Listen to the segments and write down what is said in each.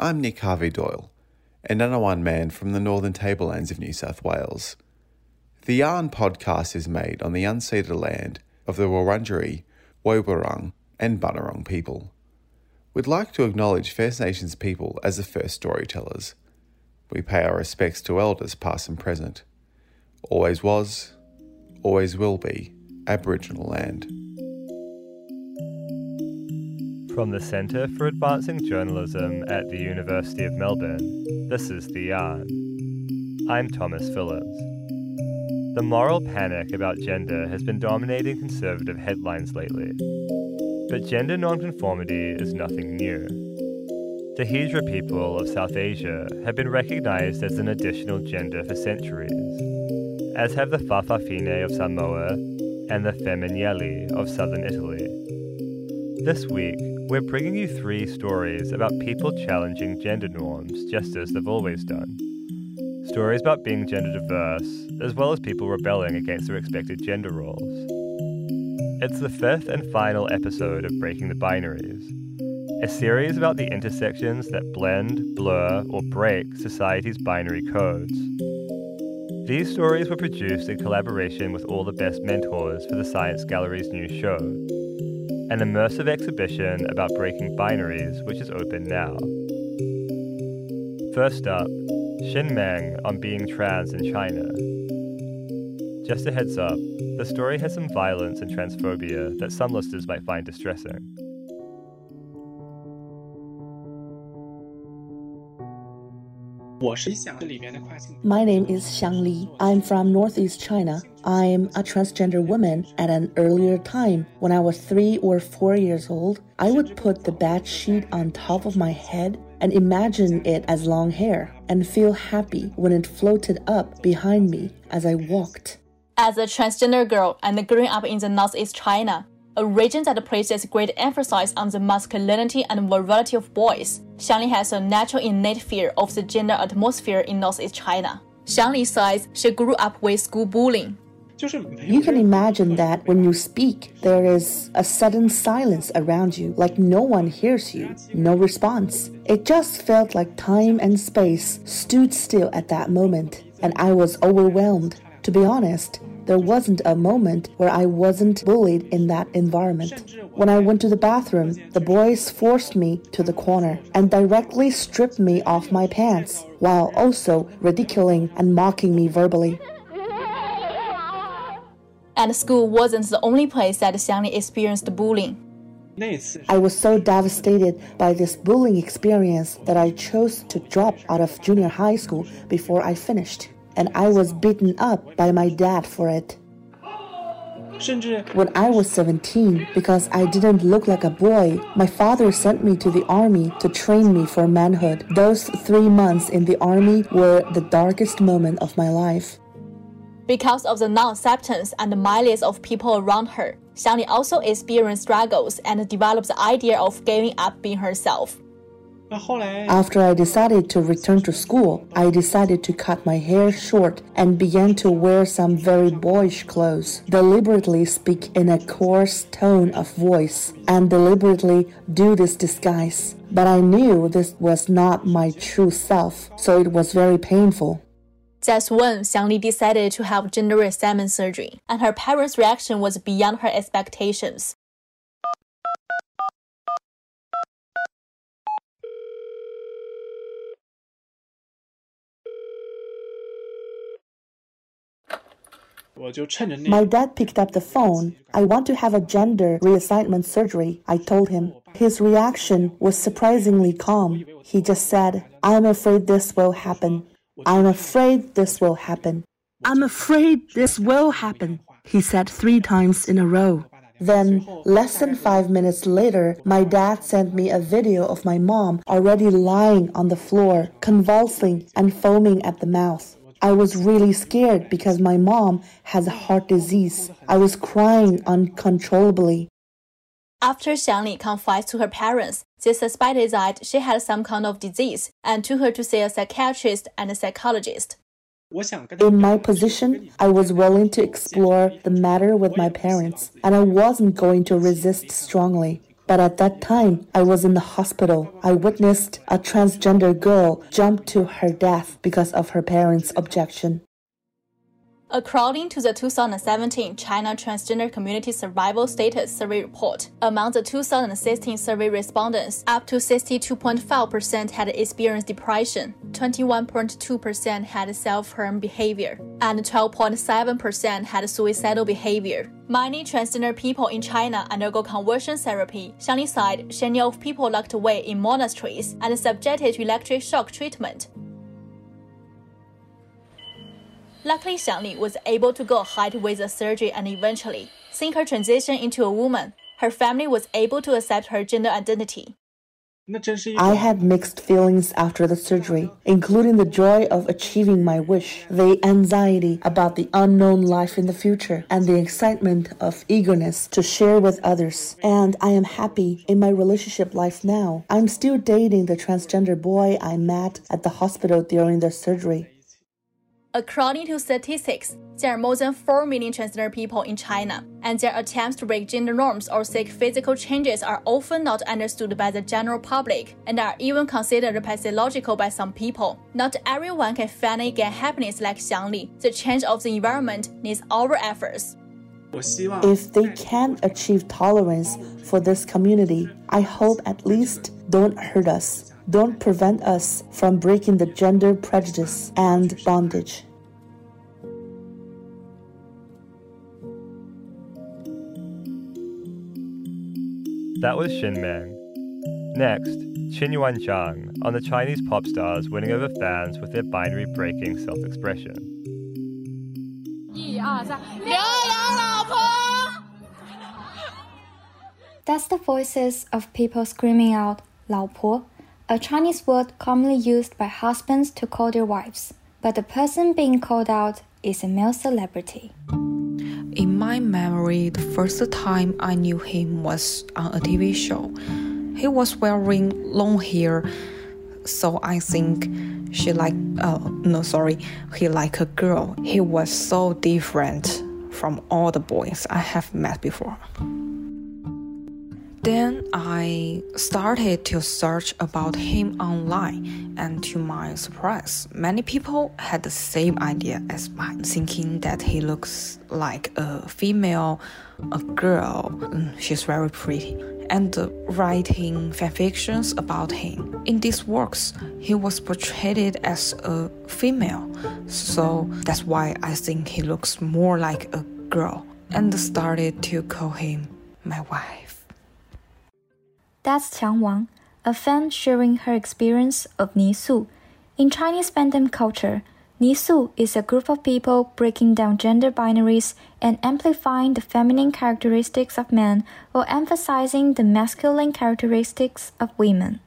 I'm Nick Harvey Doyle, an Anaiwan man from the northern tablelands of New South Wales. The Yarn podcast is made on the unceded land of the Wurundjeri, Woiwurrung, and Bunurong people. We'd like to acknowledge First Nations people as the first storytellers. We pay our respects to elders past and present. Always was, always will be Aboriginal land. From the Centre for Advancing Journalism at the University of Melbourne, this is The Yarn. I'm Thomas Phillips. The moral panic about gender has been dominating conservative headlines lately. But gender nonconformity is nothing new. The Hijra people of South Asia have been recognized as an additional gender for centuries, as have the Fa'afafine of Samoa and the Femminielli of southern Italy. This week, we're bringing you three stories about people challenging gender norms just as they've always done. Stories about being gender diverse, as well as people rebelling against their expected gender roles. It's the fifth and final episode of Breaking the Binaries, a series about the intersections that blend, blur, or break society's binary codes. These stories were produced in collaboration with all the best mentors for the Science Gallery's new show, an immersive exhibition about breaking binaries, which is open now. First up, Xin Meng on being trans in China. Just a heads up, the story has some violence and transphobia that some listeners might find distressing. My name is Xiang Li. I'm from Northeast China. I'm a transgender woman. At an earlier time, when I was three or four years old, I would put the bed sheet on top of my head and imagine it as long hair and feel happy when it floated up behind me as I walked. As a transgender girl and growing up in the Northeast China, a region that places great emphasis on the masculinity and virility of boys, Xiangli has a natural innate fear of the gender atmosphere in Northeast China. Xiangli says she grew up with school bullying. You can imagine that when you speak, there is a sudden silence around you, like no one hears you, no response. It just felt like time and space stood still at that moment, and I was overwhelmed. To be honest, there wasn't a moment where I wasn't bullied in that environment. When I went to the bathroom, the boys forced me to the corner and directly stripped me off my pants, while also ridiculing and mocking me verbally. And school wasn't the only place that Xiangli experienced bullying. I was so devastated by this bullying experience that I chose to drop out of junior high school before I finished and I was beaten up by my dad for it. When I was 17, because I didn't look like a boy, my father sent me to the army to train me for manhood. Those three months in the army were the darkest moment of my life. Because of the non acceptance and malice of people around her, Xiangli also experienced struggles and developed the idea of giving up being herself. After I decided to return to school, I decided to cut my hair short and began to wear some very boyish clothes, deliberately speak in a coarse tone of voice, and deliberately do this disguise. But I knew this was not my true self, so it was very painful. That's when Xiangli decided to have gender reassignment surgery, and her parents' reaction was beyond her expectations. My dad picked up the phone. I want to have a gender reassignment surgery, I told him. His reaction was surprisingly calm. He just said, I'm afraid this will happen. I'm afraid this will happen. I'm afraid this will happen, he said three times in a row. Then, less than five minutes later, my dad sent me a video of my mom already lying on the floor, convulsing and foaming at the mouth. I was really scared because my mom has heart disease. I was crying uncontrollably. After Xiangli confessed to her parents, they suspected that she had some kind of disease and took her to see a psychiatrist and a psychologist. In my position, I was willing to explore the matter with my parents, and I wasn't going to resist strongly. But at that time, I was in the hospital. I witnessed a transgender girl jump to her death because of her parents' objection. According to the 2017 China Transgender Community Survival Status Survey report, among the 2016 survey respondents, up to 62.5% had experienced depression, 21.2% had self-harm behavior, and 12.7% had suicidal behavior. Many transgender people in China undergo conversion therapy. Xiangli said she of people locked away in monasteries and subjected to electric shock treatment. Luckily, Xiangli was able to go ahead with the surgery and eventually, seeing her transition into a woman, her family was able to accept her gender identity. I had mixed feelings after the surgery, including the joy of achieving my wish, the anxiety about the unknown life in the future, and the excitement of eagerness to share with others. And I am happy in my relationship life now. I'm still dating the transgender boy I met at the hospital during the surgery. According to statistics, there are more than 4 million transgender people in China, and their attempts to break gender norms or seek physical changes are often not understood by the general public and are even considered pathological by some people. Not everyone can finally get happiness like Xiangli. The change of the environment needs our efforts. If they can achieve tolerance for this community, I hope at least don't hurt us don't prevent us from breaking the gender prejudice and bondage. That was Xin Meng. Next, Qinyuan Zhang on the Chinese pop stars winning over fans with their binary breaking self expression. That's the voices of people screaming out, 老婆 a Chinese word commonly used by husbands to call their wives, but the person being called out is a male celebrity. In my memory, the first time I knew him was on a TV show. He was wearing long hair, so I think she like uh, no sorry, he like a girl. He was so different from all the boys I have met before. Then I started to search about him online, and to my surprise, many people had the same idea as mine, thinking that he looks like a female, a girl. Mm, she's very pretty. And writing fanfictions about him. In these works, he was portrayed as a female, so that's why I think he looks more like a girl, and started to call him my wife. That's Qiang Wang, a fan sharing her experience of Nisu. In Chinese fandom culture, Nisu is a group of people breaking down gender binaries and amplifying the feminine characteristics of men while emphasizing the masculine characteristics of women.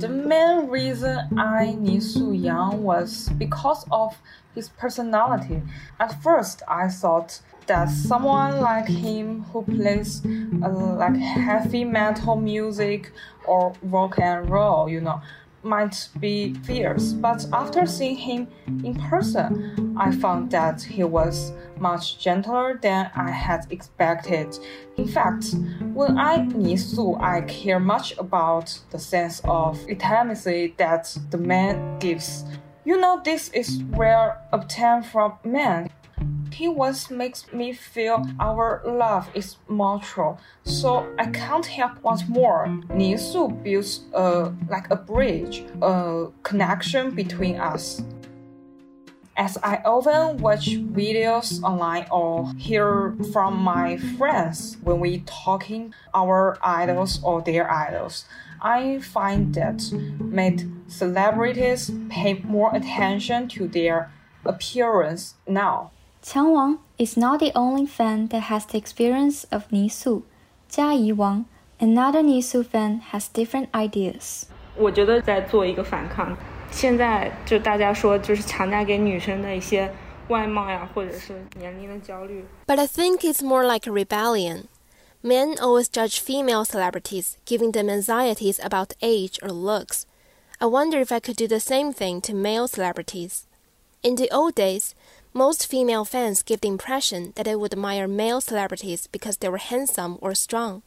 The main reason I knew Su Yang was because of his personality. At first, I thought that someone like him who plays uh, like heavy metal music or rock and roll, you know, might be fierce. But after seeing him in person, I found that he was much gentler than I had expected. In fact, when I meet Su, I care much about the sense of intimacy that the man gives. You know, this is rare obtained from men he once makes me feel our love is mutual. So I can't help once more. Ni Su builds a like a bridge, a connection between us. As I often watch videos online or hear from my friends when we talking our idols or their idols, I find that made celebrities pay more attention to their appearance now. Qiang Wang is not the only fan that has the experience of Nisu. Jia Yi Wang, another Nisu fan, has different ideas. 我觉得在做一个反抗。现在就大家说，就是强加给女生的一些外貌呀，或者是年龄的焦虑。But I think it's more like a rebellion. Men always judge female celebrities, giving them anxieties about age or looks. I wonder if I could do the same thing to male celebrities. In the old days, most female fans give the impression that they would admire male celebrities because they were handsome or strong.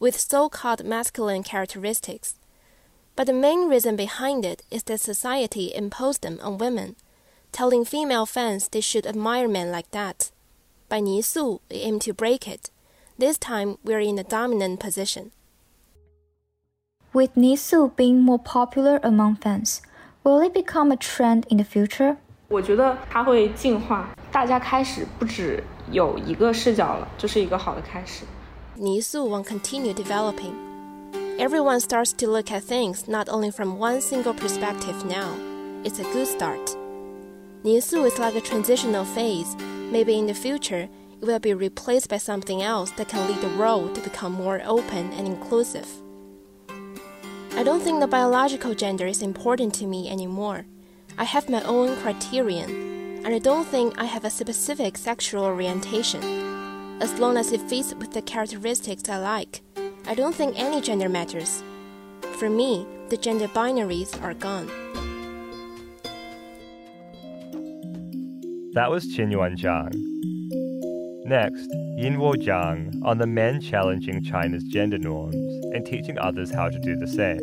with so called masculine characteristics. But the main reason behind it is that society imposed them on women, telling female fans they should admire men like that. By Nisu, we aim to break it. This time, we're in a dominant position. With Nisu being more popular among fans, will it become a trend in the future? 我觉得它会进化，大家开始不止有一个视角了，这是一个好的开始。Nisu will continue developing. Everyone starts to look at things not only from one single perspective now. It's a good start. Nisu is like a transitional phase. Maybe in the future, it will be replaced by something else that can lead the world to become more open and inclusive. I don't think the biological gender is important to me anymore. I have my own criterion, and I don't think I have a specific sexual orientation. As long as it fits with the characteristics I like, I don't think any gender matters. For me, the gender binaries are gone. That was Qinyuan Zhang. Next, Yinuo Jiang on the men challenging China's gender norms and teaching others how to do the same.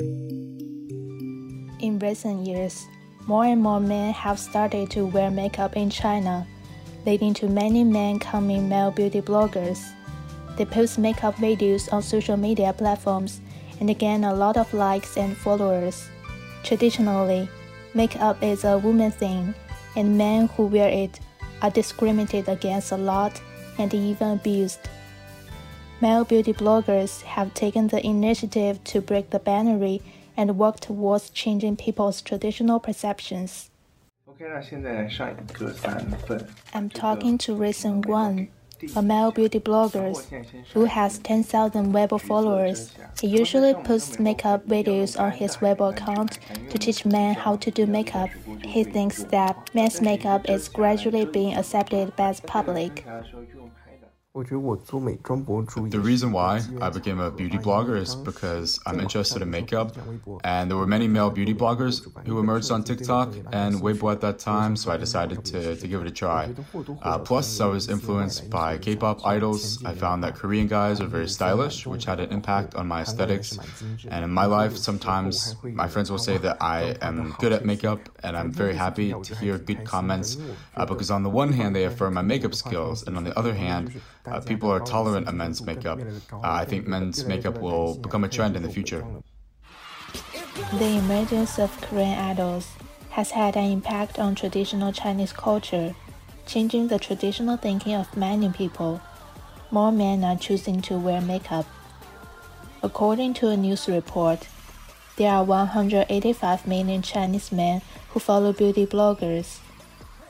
In recent years, more and more men have started to wear makeup in China, leading to many men becoming male beauty bloggers. They post makeup videos on social media platforms and gain a lot of likes and followers. Traditionally, makeup is a woman thing, and men who wear it are discriminated against a lot and even abused. Male beauty bloggers have taken the initiative to break the boundary and work towards changing people's traditional perceptions. I'm talking to Risen Guan, a male beauty blogger who has 10,000 Weibo followers. He usually posts makeup videos on his Weibo account to teach men how to do makeup. He thinks that men's makeup is gradually being accepted by the public. The reason why I became a beauty blogger is because I'm interested in makeup, and there were many male beauty bloggers who emerged on TikTok and Weibo at that time, so I decided to, to give it a try. Uh, plus, I was influenced by K pop idols. I found that Korean guys are very stylish, which had an impact on my aesthetics. And in my life, sometimes my friends will say that I am good at makeup, and I'm very happy to hear good comments uh, because, on the one hand, they affirm my makeup skills, and on the other hand, uh, people are tolerant of men's makeup. Uh, I think men's makeup will become a trend in the future. The emergence of Korean idols has had an impact on traditional Chinese culture, changing the traditional thinking of many people. More men are choosing to wear makeup. According to a news report, there are 185 million Chinese men who follow beauty bloggers,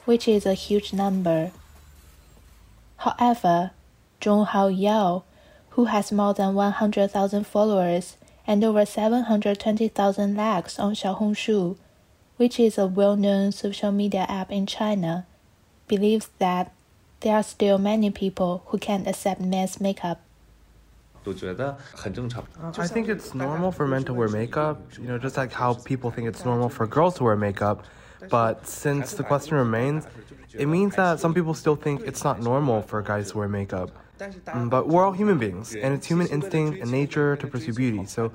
which is a huge number. However, Zhonghao Yao, who has more than 100,000 followers and over 720,000 likes on Xiaohongshu, which is a well-known social media app in China, believes that there are still many people who can't accept men's makeup. Uh, I think it's normal for men to wear makeup, you know, just like how people think it's normal for girls to wear makeup. But since the question remains, it means that some people still think it's not normal for guys to wear makeup. Mm, but we're all human beings, and it's human instinct and nature to pursue beauty. So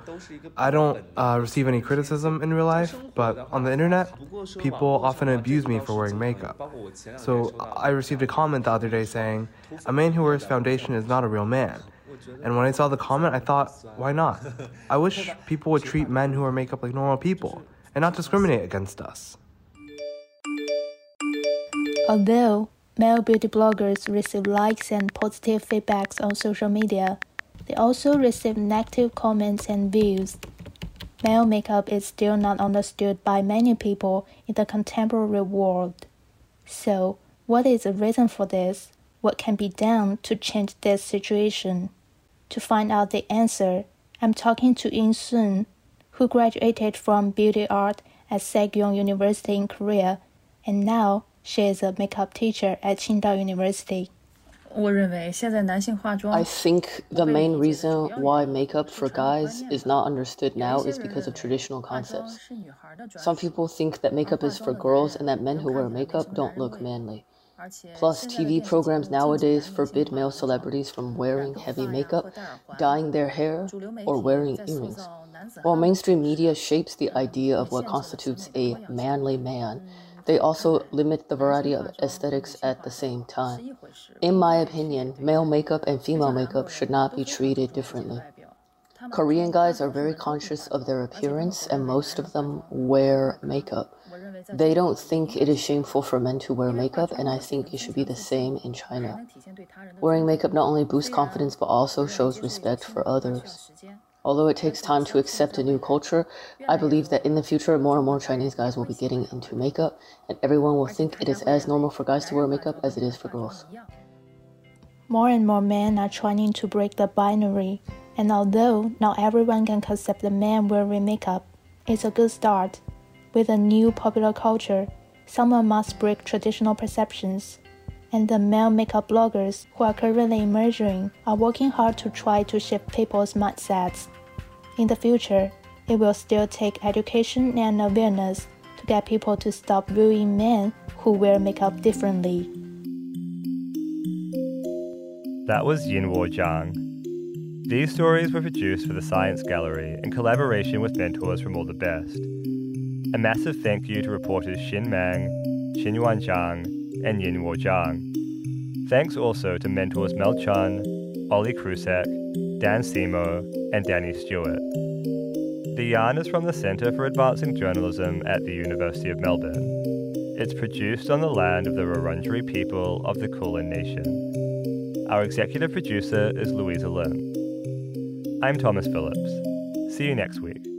I don't uh, receive any criticism in real life, but on the internet, people often abuse me for wearing makeup. So I received a comment the other day saying, A man who wears foundation is not a real man. And when I saw the comment, I thought, why not? I wish people would treat men who wear makeup like normal people and not discriminate against us. Although Male beauty bloggers receive likes and positive feedbacks on social media. They also receive negative comments and views. Male makeup is still not understood by many people in the contemporary world. So, what is the reason for this? What can be done to change this situation? To find out the answer, I'm talking to In Sun, who graduated from beauty art at Sejong University in Korea and now she is a makeup teacher at Qingdao University. I think the main reason why makeup for guys is not understood now is because of traditional concepts. Some people think that makeup is for girls and that men who wear makeup don't look manly. Plus, TV programs nowadays forbid male celebrities from wearing heavy makeup, dyeing their hair, or wearing earrings. While mainstream media shapes the idea of what constitutes a manly man, they also limit the variety of aesthetics at the same time. In my opinion, male makeup and female makeup should not be treated differently. Korean guys are very conscious of their appearance, and most of them wear makeup. They don't think it is shameful for men to wear makeup, and I think it should be the same in China. Wearing makeup not only boosts confidence but also shows respect for others. Although it takes time to accept a new culture, I believe that in the future more and more Chinese guys will be getting into makeup, and everyone will think it is as normal for guys to wear makeup as it is for girls. More and more men are trying to break the binary, and although not everyone can accept the man wearing makeup, it's a good start. With a new popular culture, someone must break traditional perceptions. And the male makeup bloggers who are currently emerging are working hard to try to shift people's mindsets. In the future, it will still take education and awareness to get people to stop viewing men who wear makeup differently. That was Yinuo Jiang. These stories were produced for the Science Gallery in collaboration with mentors from All the Best. A massive thank you to reporters Xin Meng, Qinyuan Zhang, and Yinuo Jiang. Thanks also to mentors Mel Chun, Ollie Krusek, Dan Simo, and Danny Stewart. The yarn is from the Centre for Advancing Journalism at the University of Melbourne. It's produced on the land of the Wurundjeri people of the Kulin Nation. Our executive producer is Louisa Lim. I'm Thomas Phillips. See you next week.